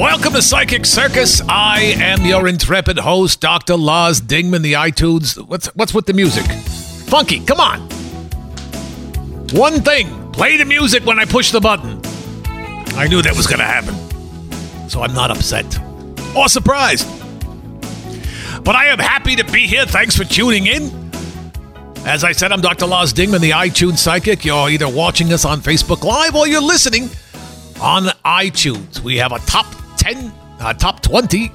Welcome to Psychic Circus. I am your intrepid host, Dr. Lars Dingman, the iTunes. What's what's with the music? Funky, come on. One thing, play the music when I push the button. I knew that was going to happen. So I'm not upset or surprised. But I am happy to be here. Thanks for tuning in. As I said, I'm Dr. Lars Dingman, the iTunes Psychic. You're either watching us on Facebook Live or you're listening on iTunes. We have a top 10, uh, top 20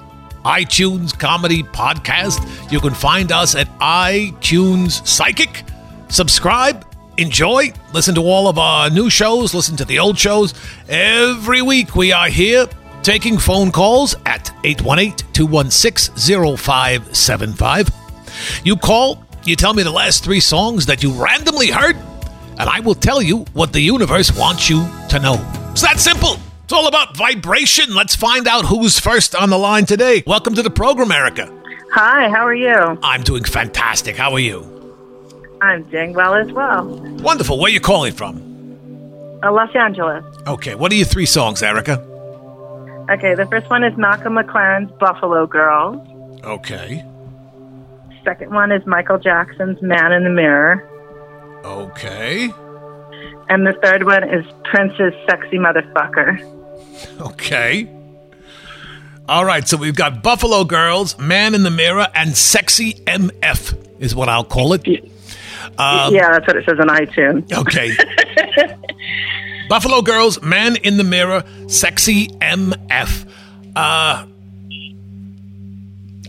iTunes comedy podcast. You can find us at iTunes Psychic. Subscribe, enjoy, listen to all of our new shows, listen to the old shows. Every week we are here taking phone calls at 818 216 0575. You call, you tell me the last three songs that you randomly heard, and I will tell you what the universe wants you to know. It's that simple. It's all about vibration. Let's find out who's first on the line today. Welcome to the program, Erica. Hi, how are you? I'm doing fantastic. How are you? I'm doing well as well. Wonderful. Where are you calling from? Uh, Los Angeles. Okay, what are your three songs, Erica? Okay, the first one is Malcolm McLaren's Buffalo Girls. Okay. Second one is Michael Jackson's Man in the Mirror. Okay. And the third one is Prince's Sexy Motherfucker. Okay. All right, so we've got Buffalo Girls, Man in the Mirror, and Sexy MF is what I'll call it. Um, yeah, that's what it says on iTunes. Okay. Buffalo Girls, Man in the Mirror, Sexy MF. Uh, I-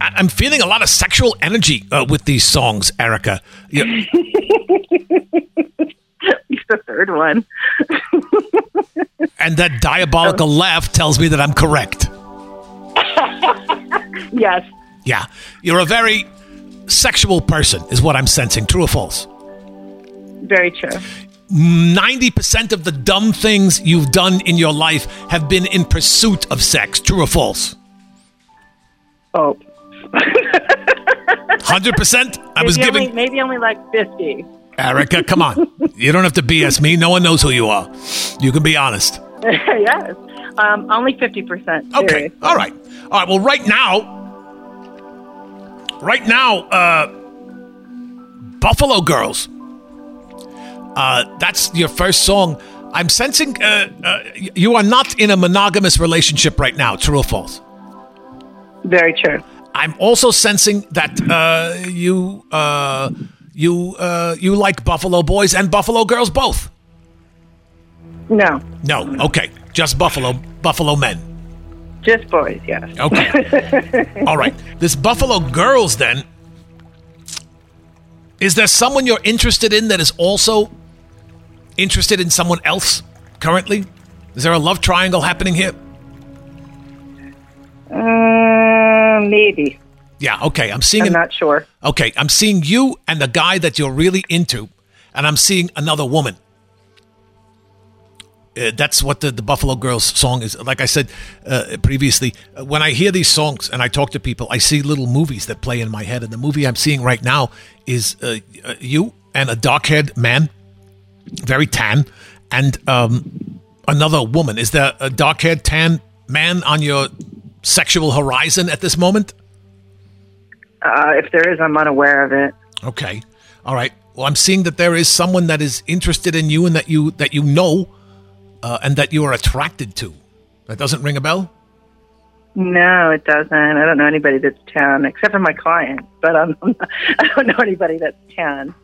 I'm feeling a lot of sexual energy uh, with these songs, Erica. You- the third one. and that diabolical laugh tells me that I'm correct. Yes. Yeah. You're a very sexual person, is what I'm sensing. True or false? Very true. 90% of the dumb things you've done in your life have been in pursuit of sex. True or false? Oh. 100%? I was maybe giving. Only, maybe only like 50. Erica, come on. You don't have to BS me. No one knows who you are. You can be honest. yes. Um, only 50%. Okay. serious. All right. All right. Well, right now, right now, uh, Buffalo Girls. Uh, that's your first song. I'm sensing uh, uh, you are not in a monogamous relationship right now. True or false? Very true. I'm also sensing that uh, you uh, you uh, you like Buffalo boys and Buffalo girls both. No. No, okay, just Buffalo Buffalo men. Just boys, yes. Okay, all right. This Buffalo girls then. Is there someone you're interested in that is also interested in someone else currently? Is there a love triangle happening here? Uh, maybe. Yeah, okay. I'm seeing I'm an- not sure. Okay, I'm seeing you and the guy that you're really into, and I'm seeing another woman. Uh, that's what the, the Buffalo Girls song is. Like I said uh, previously, uh, when I hear these songs and I talk to people, I see little movies that play in my head. And the movie I'm seeing right now is uh, uh, you and a dark haired man, very tan, and um, another woman. Is there a dark haired tan man on your sexual horizon at this moment? Uh, if there is, I'm unaware of it. Okay. All right. Well, I'm seeing that there is someone that is interested in you and that you that you know uh, and that you are attracted to. That doesn't ring a bell. No, it doesn't. I don't know anybody that's tan except for my client, but um, I don't know anybody that's tan.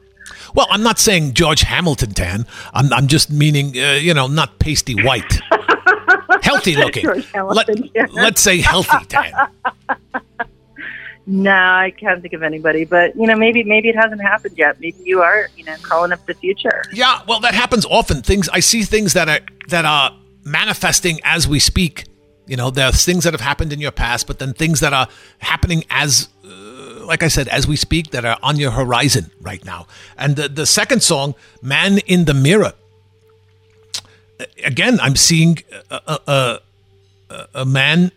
Well, I'm not saying George Hamilton tan. I'm I'm just meaning uh, you know not pasty white, healthy looking. George Hamilton tan. Let, us say healthy tan. No, I can't think of anybody, but you know, maybe maybe it hasn't happened yet. Maybe you are, you know, calling up the future. Yeah, well, that happens often. Things I see things that are that are manifesting as we speak. You know, there are things that have happened in your past, but then things that are happening as, uh, like I said, as we speak, that are on your horizon right now. And the the second song, "Man in the Mirror." Again, I'm seeing a a, a, a man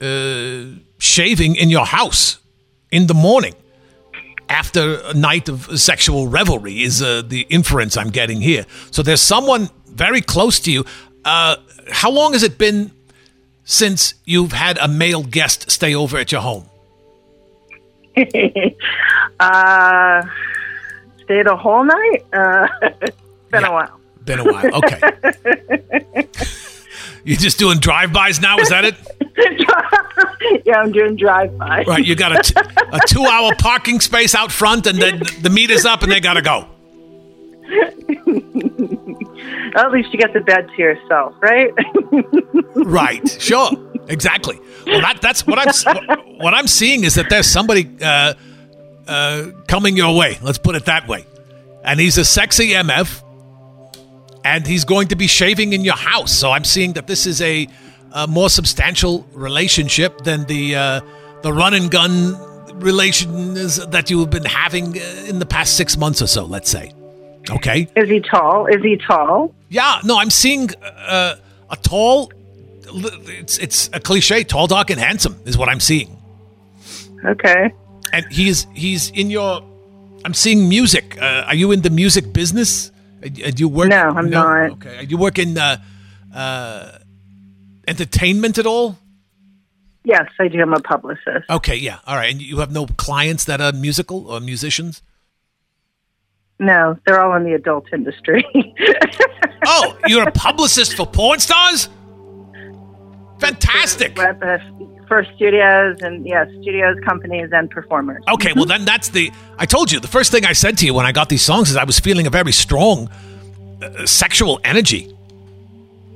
uh, shaving in your house in the morning after a night of sexual revelry is uh, the inference I'm getting here. So there's someone very close to you. Uh, how long has it been since you've had a male guest stay over at your home? uh, stayed a whole night. Uh, been Yeah. a while. Been a while. Okay. You're just doing drive-bys now. Is that it? yeah, I'm doing drive-by. Right. You got a, t- a two-hour parking space out front, and then the meet is up, and they gotta go. At least you get the bed to yourself, right? Right. Sure. Exactly. Well, that, that's what I'm. What I'm seeing is that there's somebody uh, uh, coming your way. Let's put it that way. And he's a sexy MF, and he's going to be shaving in your house. So I'm seeing that this is a, a more substantial relationship than the uh, the run and gun relations that you have been having uh, in the past six months or so. Let's say. Okay. Is he tall? Is he tall? Yeah, no, I'm seeing uh, a tall. It's it's a cliche. Tall, dark, and handsome is what I'm seeing, Okay. and he's he's in your. I'm seeing music. Uh, are you in the music business? Uh, Do you work? No, I'm not. Okay. You work in uh, uh, entertainment at all? Yes, I do. I'm a publicist. Okay, yeah, all right. And you have no clients that are musical or musicians? No, they're all in the adult industry. Oh, you're a publicist for porn stars? Fantastic. For studios and yeah, studios, companies, and performers. Okay, well then that's the. I told you the first thing I said to you when I got these songs is I was feeling a very strong uh, sexual energy.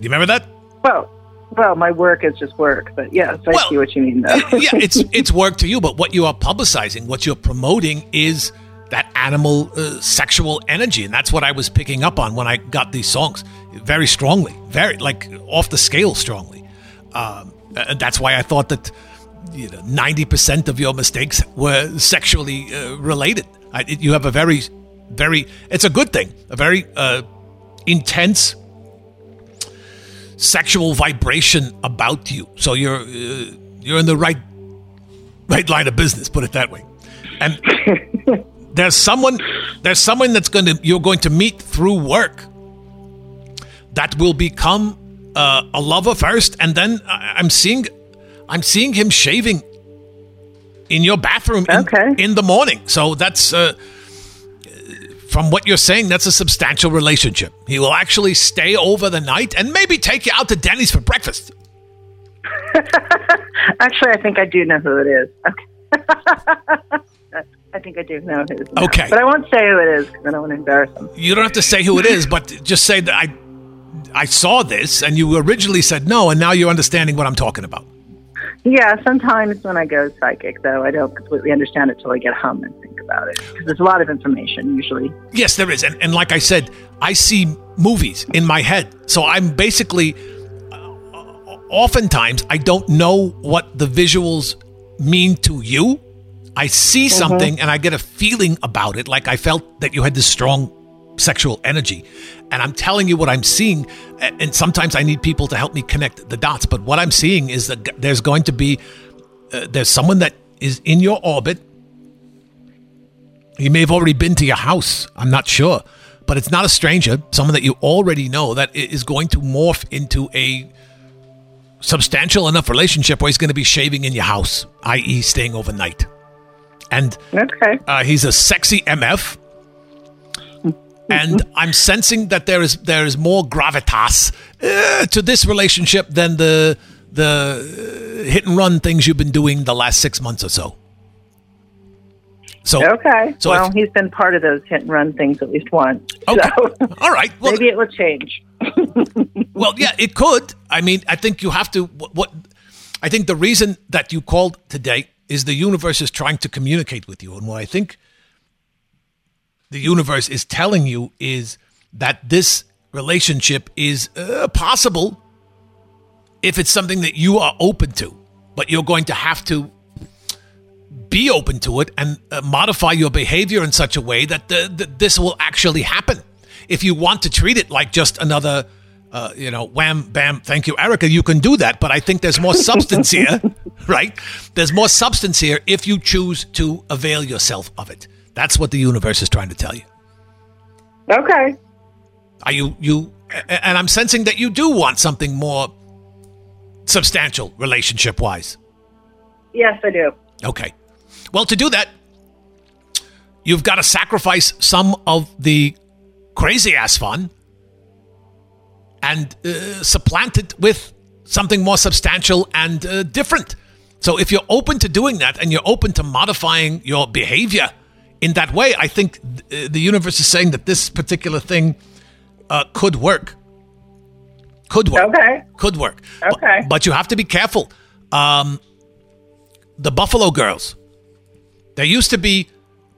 You remember that? Well, well, my work is just work, but yes, I Well, see what you mean, though. yeah, it's it's work to you, but what you are publicizing, what you're promoting, is that animal uh, sexual energy, and that's what I was picking up on when I got these songs very strongly, very like off the scale strongly. Um, and that's why I thought that you know ninety percent of your mistakes were sexually uh, related. I, you have a very, very. It's a good thing. A very uh, intense sexual vibration about you. So you're uh, you're in the right right line of business. Put it that way. And there's someone there's someone that's going to you're going to meet through work that will become uh, a lover first, and then I- I'm seeing I'm seeing him shaving in your bathroom in, Okay. in the morning. So that's. Uh, from what you're saying, that's a substantial relationship. He will actually stay over the night and maybe take you out to Denny's for breakfast. Actually, I think I do know who it is. Okay. I think I do know who it is. Okay. But I won't say who it is because I don't want to embarrass him. You don't have to say who it is, but just say that I I saw this and you originally said no and now you're understanding what I'm talking about. Yeah, sometimes when I go psychic, though, I don't completely understand it till I get home about it. Because there's a lot of information usually. Yes, there is. And, and like I said, I see movies in my head. So I'm basically, uh, oftentimes, I don't know what the visuals mean to you. I see something and I get a feeling about it, like I felt that you had this strong sexual energy. And I'm telling you what I'm seeing. And sometimes I need people to help me connect the dots. But what I'm seeing is that there's going to be, uh, there's someone that is in your orbit he may have already been to your house. I'm not sure. But it's not a stranger, someone that you already know that is going to morph into a substantial enough relationship where he's going to be shaving in your house, i.e., staying overnight. And Okay. uh, he's a sexy MF. And I'm sensing that there is there is more gravitas uh, to this relationship than the the uh, hit and run things you've been doing the last six months or so. So Okay. So well, if- he's been part of those hit and run things at least once. Okay. So All right. Well, maybe it will change. well, yeah, it could. I mean, I think you have to. What, what I think the reason that you called today is the universe is trying to communicate with you, and what I think the universe is telling you is that this relationship is uh, possible if it's something that you are open to, but you're going to have to be open to it and uh, modify your behavior in such a way that the, the, this will actually happen. If you want to treat it like just another, uh, you know, wham, bam, thank you, Erica, you can do that. But I think there's more substance here, right? There's more substance here if you choose to avail yourself of it. That's what the universe is trying to tell you. Okay. Are you you? And I'm sensing that you do want something more substantial relationship wise. Yes, I do. Okay. Well, to do that, you've got to sacrifice some of the crazy ass fun and uh, supplant it with something more substantial and uh, different. So if you're open to doing that and you're open to modifying your behavior in that way, I think th- the universe is saying that this particular thing uh, could work. Could work. Okay. Could work. Okay. But, but you have to be careful. Um, the Buffalo Girls. There used to be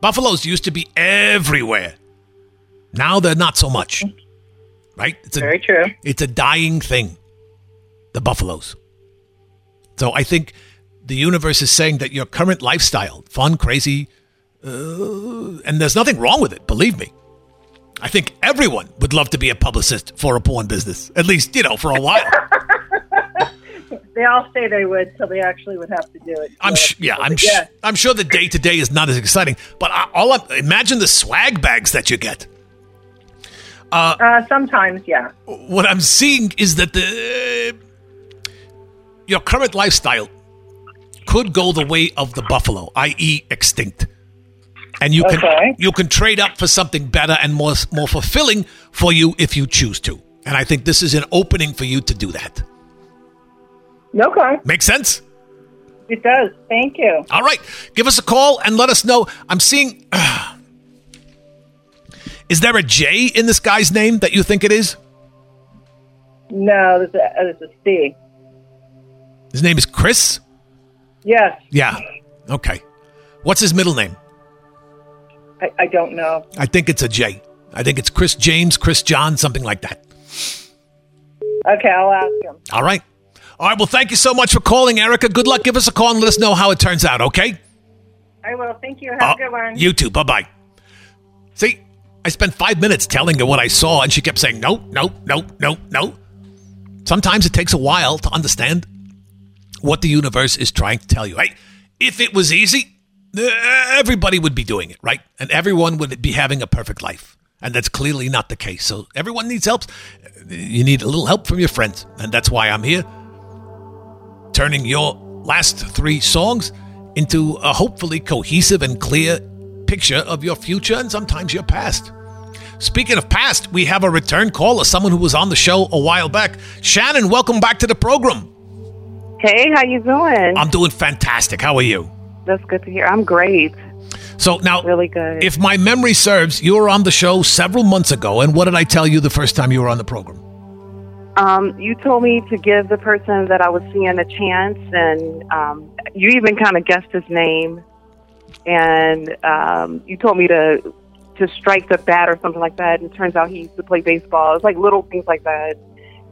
buffaloes used to be everywhere. Now they're not so much. Right? It's a, Very true. It's a dying thing. The buffaloes. So I think the universe is saying that your current lifestyle, fun, crazy, uh, and there's nothing wrong with it, believe me. I think everyone would love to be a publicist for a porn business, at least, you know, for a while. They all say they would, so they actually would have to do it. I'm sh- yeah, I'm sh- yeah. I'm sure the day to day is not as exciting, but I, all I, imagine the swag bags that you get. Uh, sometimes, yeah. What I'm seeing is that the your current lifestyle could go the way of the buffalo, i.e., extinct, and you can Okay. you can trade up for something better and more more fulfilling for you if you choose to. And I think this is an opening for you to do that. Okay. Make sense? It does. Thank you. All right. Give us a call and let us know. I'm seeing. is there a J in this guy's name that you think it is? No, this is, uh, this is C. His name is Chris? Yes. Yeah. Okay. What's his middle name? I, I don't know. I think it's a J. I think it's Chris James, Chris John, something like that. Okay, I'll ask him. All right. All right. Well, thank you so much for calling, Erica. Good luck. Give us a call and let us know how it turns out, okay? I will. Thank you. Have Uh, a good one. You too. Bye bye. See, I spent five minutes telling her what I saw, and she kept saying, no, no, no, no, no. Sometimes it takes a while to understand what the universe is trying to tell you. Hey, if it was easy, uh, everybody would be doing it, right? And everyone would be having a perfect life. And that's clearly not the case. So everyone needs help. You need a little help from your friends. And that's why I'm here, turning your last three songs into a hopefully cohesive and clear picture of your future and sometimes your past. Speaking of past, we have a return caller, someone who was on the show a while back. Shannon, welcome back to the program. Hey, how you doing? I'm doing fantastic. How are you? That's good to hear. I'm great. So now, Really good. if my memory serves, you were on the show several months ago. And what did I tell you the first time you were on the program? Um, you told me to give the person that I was seeing a chance, and um, you even kind of guessed his name. And um, you told me to to strike the bat or something like that. And it turns out he used to play baseball. It's like little things like that.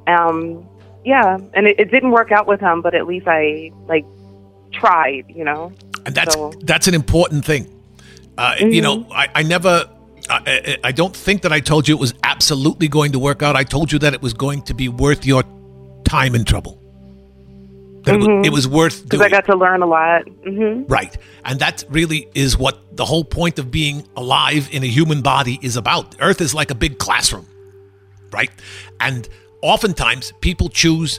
Um, yeah, and it, it didn't work out with him, but at least I like tried. You know. And that's So- that's an important thing. Uh, You know, I, I never, I, I- don't think that I told you it was absolutely going to work out. I told you that it was going to be worth your time and trouble. That it, was, it was worth Because. I got to learn a lot. hmm Right. And that really is what the whole point of being alive in a human body is about. Earth is like a big classroom, right? And oftentimes people choose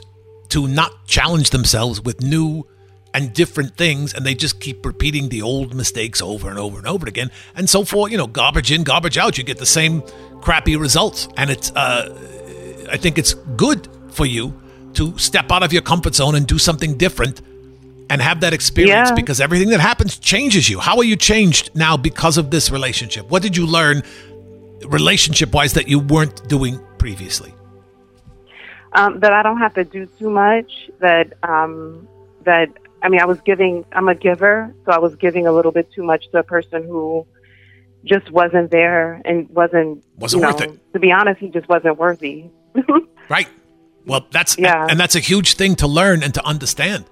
to not challenge themselves with new and different things and they just keep repeating the old mistakes over and over and over again. And so for, you know, garbage in, garbage out, you get the same crappy results. And it's uh I think it's good for you to step out of your comfort zone and do something different and have that experience Yeah. because everything that happens changes you. How are you changed now because of this relationship? What did you learn relationship wise that you weren't doing previously? um, that I don't have to do too much. That um, that I mean, I was giving. I'm a giver, so I was giving a little bit too much to a person who just wasn't there and wasn't Wasn't worth know, it. To be honest, he just wasn't worthy. Right. Well, that's Yeah. and that's a huge thing to learn and to understand.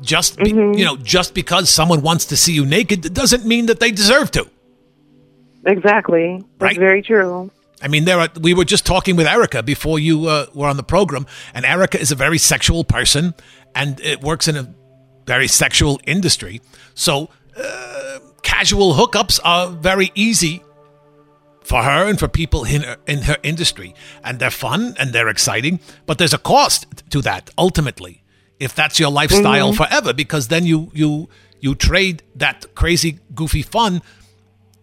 Just be, Mm-hmm. you know, just because someone wants to see you naked doesn't mean that they deserve to. exactly. That's Right. very true. I mean, there are, we were just talking with Erica before you uh, were on the program, and Erica is a very sexual person, and it works in a very sexual industry. So, uh, casual hookups are very easy for her and for people in her, in her industry, and they're fun and they're exciting. But there's a cost to that. Ultimately, if that's your lifestyle forever because then you you you trade that crazy goofy fun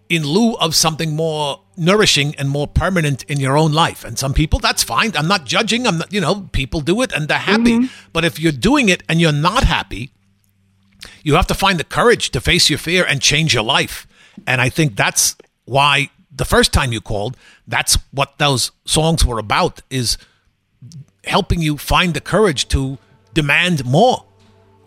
in lieu of something more nourishing and more permanent in your own life. And some people, that's fine. I'm not judging. I'm not, you know, people do it and they're happy. But if you're doing it and you're not happy, you have to find the courage to face your fear and change your life. And I think that's why the first time you called, that's what those songs were about is helping you find the courage to demand more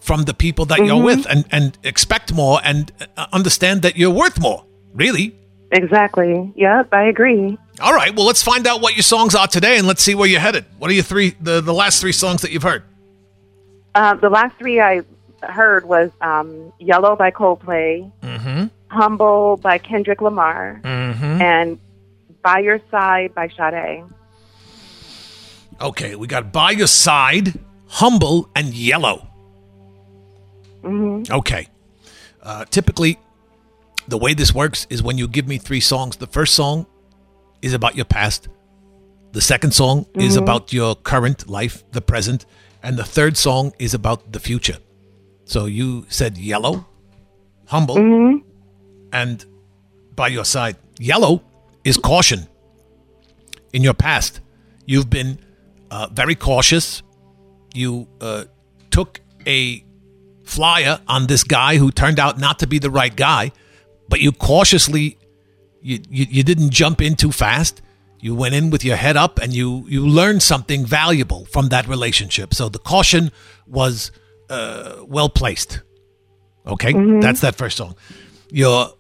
from the people that you're with and, and expect more and uh, understand that you're worth more. Really. Exactly. Yep, I agree. All right. Well, let's find out what your songs are today and let's see where you're headed. What are your three the, the last three songs that you've heard? Uh, the last three I heard was um, "Yellow" by Coldplay, "Humble" by Kendrick Lamar, and "By Your Side" by Sade. Okay, we got By Your Side, Humble, and Yellow. Okay. Uh, typically, the way this works is when you give me three songs, the first song is about your past, the second song is about your current life, the present, and the third song is about the future. So you said Yellow, Humble, and By Your Side. Yellow is caution. In your past, you've been uh, very cautious. You uh, took a flyer on this guy who turned out not to be the right guy, but you cautiously, you, you, you didn't jump in too fast. You went in with your head up and you, you learned something valuable from that relationship. So the caution was uh, well placed. Okay, that's that first song. Your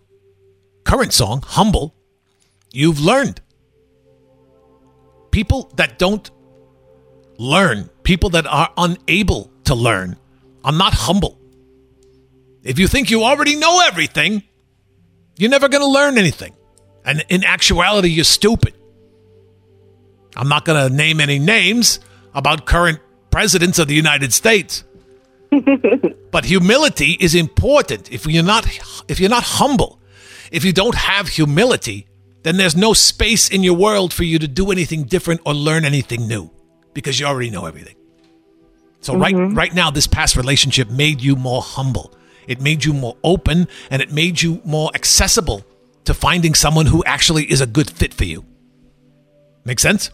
current song, Humble, you've learned. People that don't learn, people that are unable to learn, are not humble. If you think you already know everything, you're never going to learn anything. And in actuality, you're stupid. I'm not going to name any names about current presidents of the United States. but humility is important. If you're not if you're not humble, if you don't have humility, then there's no space in your world for you to do anything different or learn anything new because you already know everything. So right right now this past relationship made you more humble. It made you more open and it made you more accessible to finding someone who actually is a good fit for you. Make sense?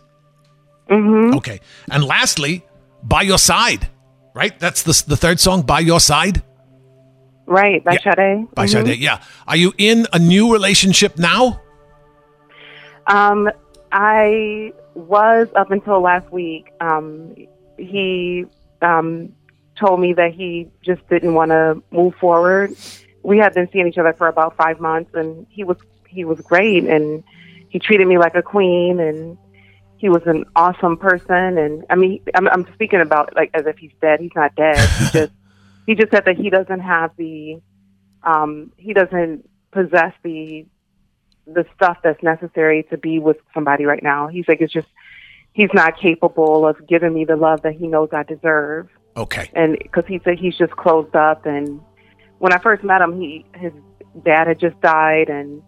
Mm-hmm. Okay. And lastly, by your side, right? That's the the third song, by your side. Right, by Yeah. Sade. By Mhm. Sade, yeah. Are you in a new relationship now? Um, I was up until last week. Um, he um, told me that he just didn't want to move forward. We had been seeing each other for about five months, and he was he was great, and he treated me like a queen, and he was an awesome person. And I mean, I'm, I'm speaking about like as if he's dead. He's not dead. He just he just said that he doesn't have the um, he doesn't possess the the stuff that's necessary to be with somebody right now. He's like, it's just, he's not capable of giving me the love that he knows I deserve. Okay. And because he said he's just closed up. And when I first met him, he, his dad had just died and,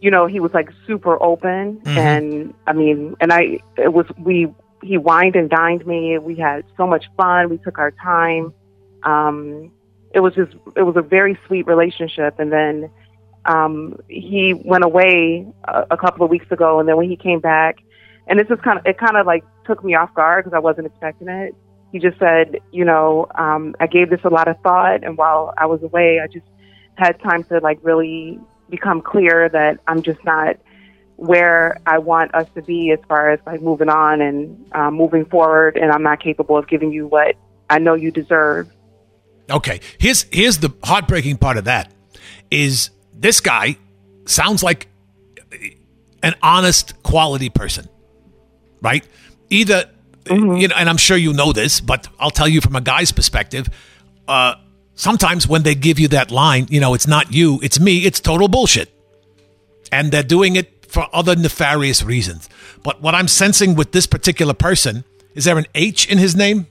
you know, he was like super open. And I mean, and I, it was, we, he wined and dined me. We had so much fun. We took our time. Um, it was just, it was a very sweet relationship. And then, um, he went away a, a couple of weeks ago, and then when he came back, and this is kind of it kind of like took me off guard because I wasn't expecting it. He just said, you know, um, I gave this a lot of thought, and while I was away, I just had time to like really become clear that I'm just not where I want us to be as far as like moving on and um, moving forward, and I'm not capable of giving you what I know you deserve. Okay. Here's here's the heartbreaking part of that is this guy sounds like an honest quality person. Right? Either you know, and I'm sure you know this, but I'll tell you from a guy's perspective, uh sometimes when they give you that line, you know, it's not you, it's me, it's total bullshit. And they're doing it for other nefarious reasons. But what I'm sensing with this particular person, is there an H in his name?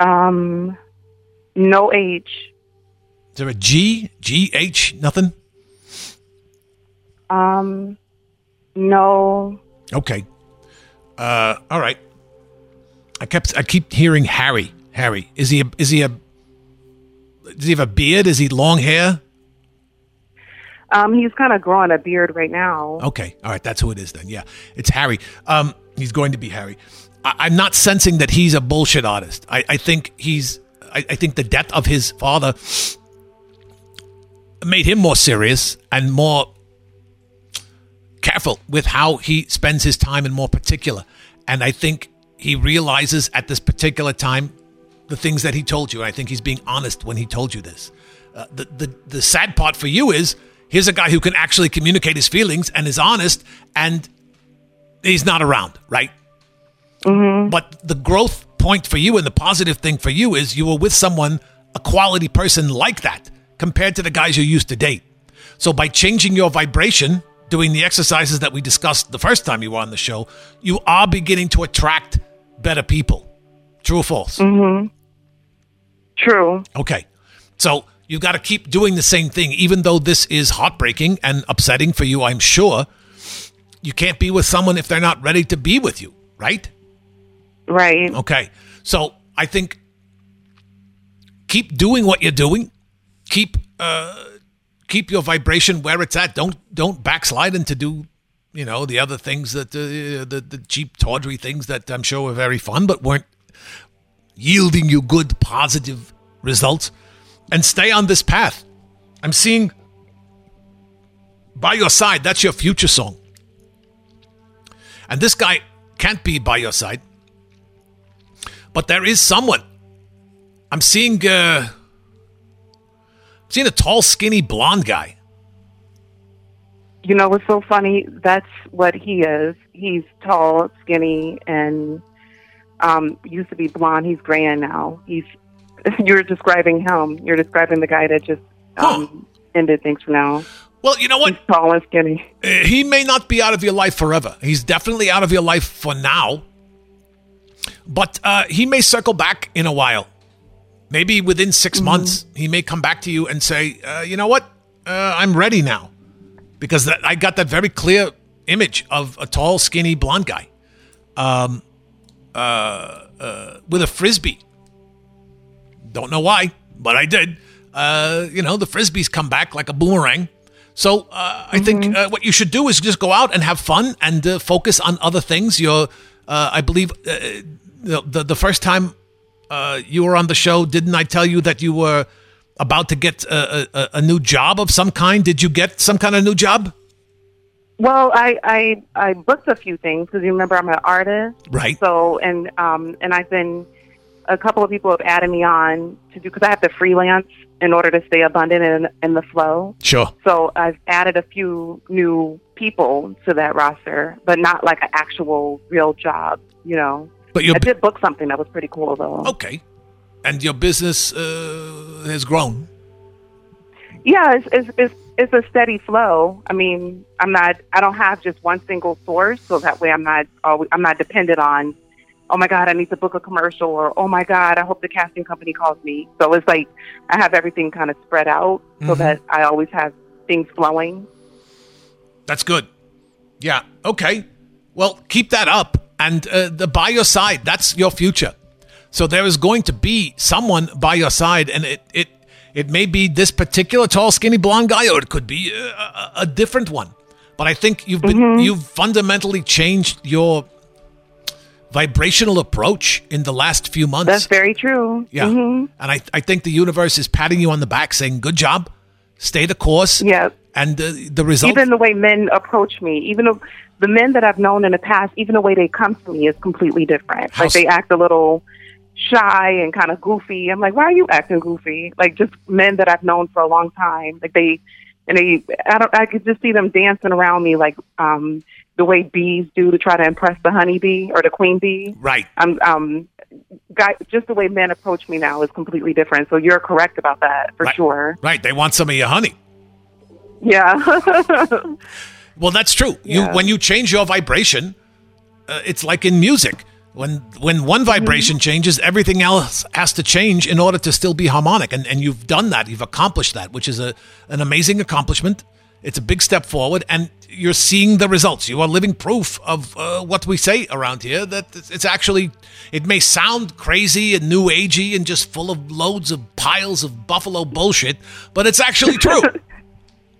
Um, no age. Is there a G? G H? Nothing? Um, no. Okay. Uh, all right. I kept I keep hearing Harry. Harry. Is he a, is he a does he have a beard? Is he long hair? Um, he's kind of growing a beard right now. Okay. All right. That's who it is then. Yeah. It's Harry. Um, he's going to be Harry. I, I'm not sensing that he's a bullshit artist. I, I think he's, I, I think the death of his father made him more serious and more careful with how he spends his time and more particular. And I think he realizes at this particular time the things that he told you. And I think he's being honest when he told you this. Uh, the, the, the sad part for you is here's a guy who can actually communicate his feelings and is honest, and he's not around, right? But the growth point for you and the positive thing for you is you were with someone, a quality person like that, compared to the guys you used to date. So by changing your vibration, doing the exercises that we discussed the first time you were on the show, you are beginning to attract better people. True or false? True. Okay. So you've got to keep doing the same thing, even though this is heartbreaking and upsetting for you, I'm sure. You can't be with someone if they're not ready to be with you, right? Right. Okay. So I think keep doing what you're doing. Keep uh keep your vibration where it's at. Don't don't backslide into do you know the other things that uh, the the cheap tawdry things that I'm sure were very fun but weren't yielding you good positive results and stay on this path. I'm seeing by your side that's your future song. And this guy can't be by your side. But there is someone. I'm seeing uh I'm seeing a tall, skinny, blonde guy. You know what's so funny? That's what he is. He's tall, skinny, and um, used to be blonde. He's gray now. He's. You're describing him. You're describing the guy that just um, ended things for now. Well, you know what? He's tall and skinny. Uh, he may not be out of your life forever. He's definitely out of your life for now. But uh, he may circle back in a while. Maybe within 6 months, he may come back to you and say, uh, "You know what? Uh, I'm ready now," because that, I got that very clear image of a tall, skinny, blonde guy, um, uh, uh, with a frisbee. Don't know why, but I did. Uh, you know, the frisbees come back like a boomerang. So uh, I think uh, what you should do is just go out and have fun and uh, focus on other things. You're, uh, I believe, uh, the, the the first time uh, you were on the show, didn't I tell you that you were about to get a, a, a new job of some kind? Did you get some kind of new job? Well, I I, I booked a few things because you remember I'm an artist, Right. So and um and I've been a couple of people have added me on to do because I have to freelance in order to stay abundant in in the flow. Sure. So I've added a few new people to that roster, but not like an actual real job. You know, But you're I did book something that was pretty cool though. okay, and your business uh, has grown. Yeah, it's, it's it's it's a steady flow. I mean, I'm not. I don't have just one single source, so that way I'm not. Always, I'm not dependent on. Oh my God, I need to book a commercial, or oh my God, I hope the casting company calls me. So it's like I have everything kind of spread out, so Mhm. that I always have things flowing. That's good. Yeah. Okay. Well, keep that up, and uh, the by your side. That's your future. So there is going to be someone by your side, and it it it may be this particular tall, skinny, blonde guy, or it could be a, a, a different one. But I think you've been you've fundamentally changed your vibrational approach in the last few months. That's very true. yeah. hmm And I I think the universe is patting you on the back, saying, "Good job, stay the course." Yeah. And uh, the result. Even the way men approach me, even the, the men that I've known in the past, even the way they come to me is completely different. How like they act a little shy and kind of goofy. I'm like, why are you acting goofy? Like just men that I've known for a long time. Like they, and they, I don't, I could just see them dancing around me like um the way bees do to try to impress the honeybee or the queen bee. right. I'm um, guy, just the way men approach me now is completely different. So you're correct about that for Right. sure. Right. They want some of your honey. Yeah. Well, that's true. You when you change your vibration, uh, it's like in music. When when one vibration changes, everything else has to change in order to still be harmonic. And and you've done that. You've accomplished that, which is a an amazing accomplishment. It's a big step forward, and you're seeing the results. You are living proof of uh, what we say around here that it's actually, it may sound crazy and new agey and just full of loads of piles of buffalo bullshit, but it's actually true.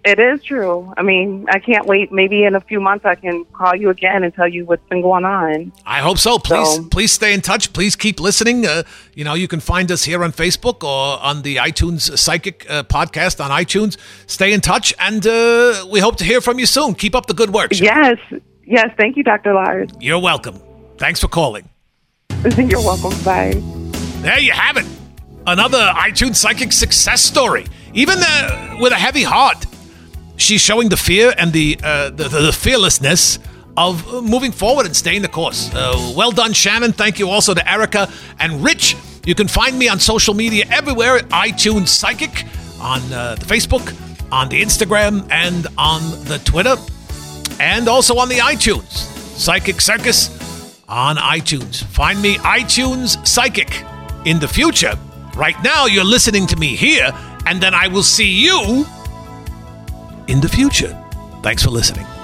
It is true. I mean, I can't wait. Maybe in a few months I can call you again and tell you what's been going on. I hope so. Please, So- please stay in touch. Please keep listening. Uh, you know, you can find us here on Facebook or on the iTunes Psychic uh, podcast on iTunes. Stay in touch, and uh, we hope to hear from you soon. Keep up the good work. Yes. Yes. Thank you, Dr. Lars. You're welcome. Thanks for calling. You're welcome. Bye. There you have it. Another iTunes Psychic success story. Even uh, with a heavy heart, she's showing the fear and the, uh, the, the, the fearlessness of moving forward and staying the course. Uh, well done, Shannon. Thank you also to Erica and Rich. You can find me on social media everywhere at iTunes Psychic, on uh, the Facebook, on the Instagram, and on the Twitter, and also on the iTunes. Psychic Circus on iTunes. Find me iTunes Psychic. In the future, right now you're listening to me here, and then I will see you in the future. Thanks for listening.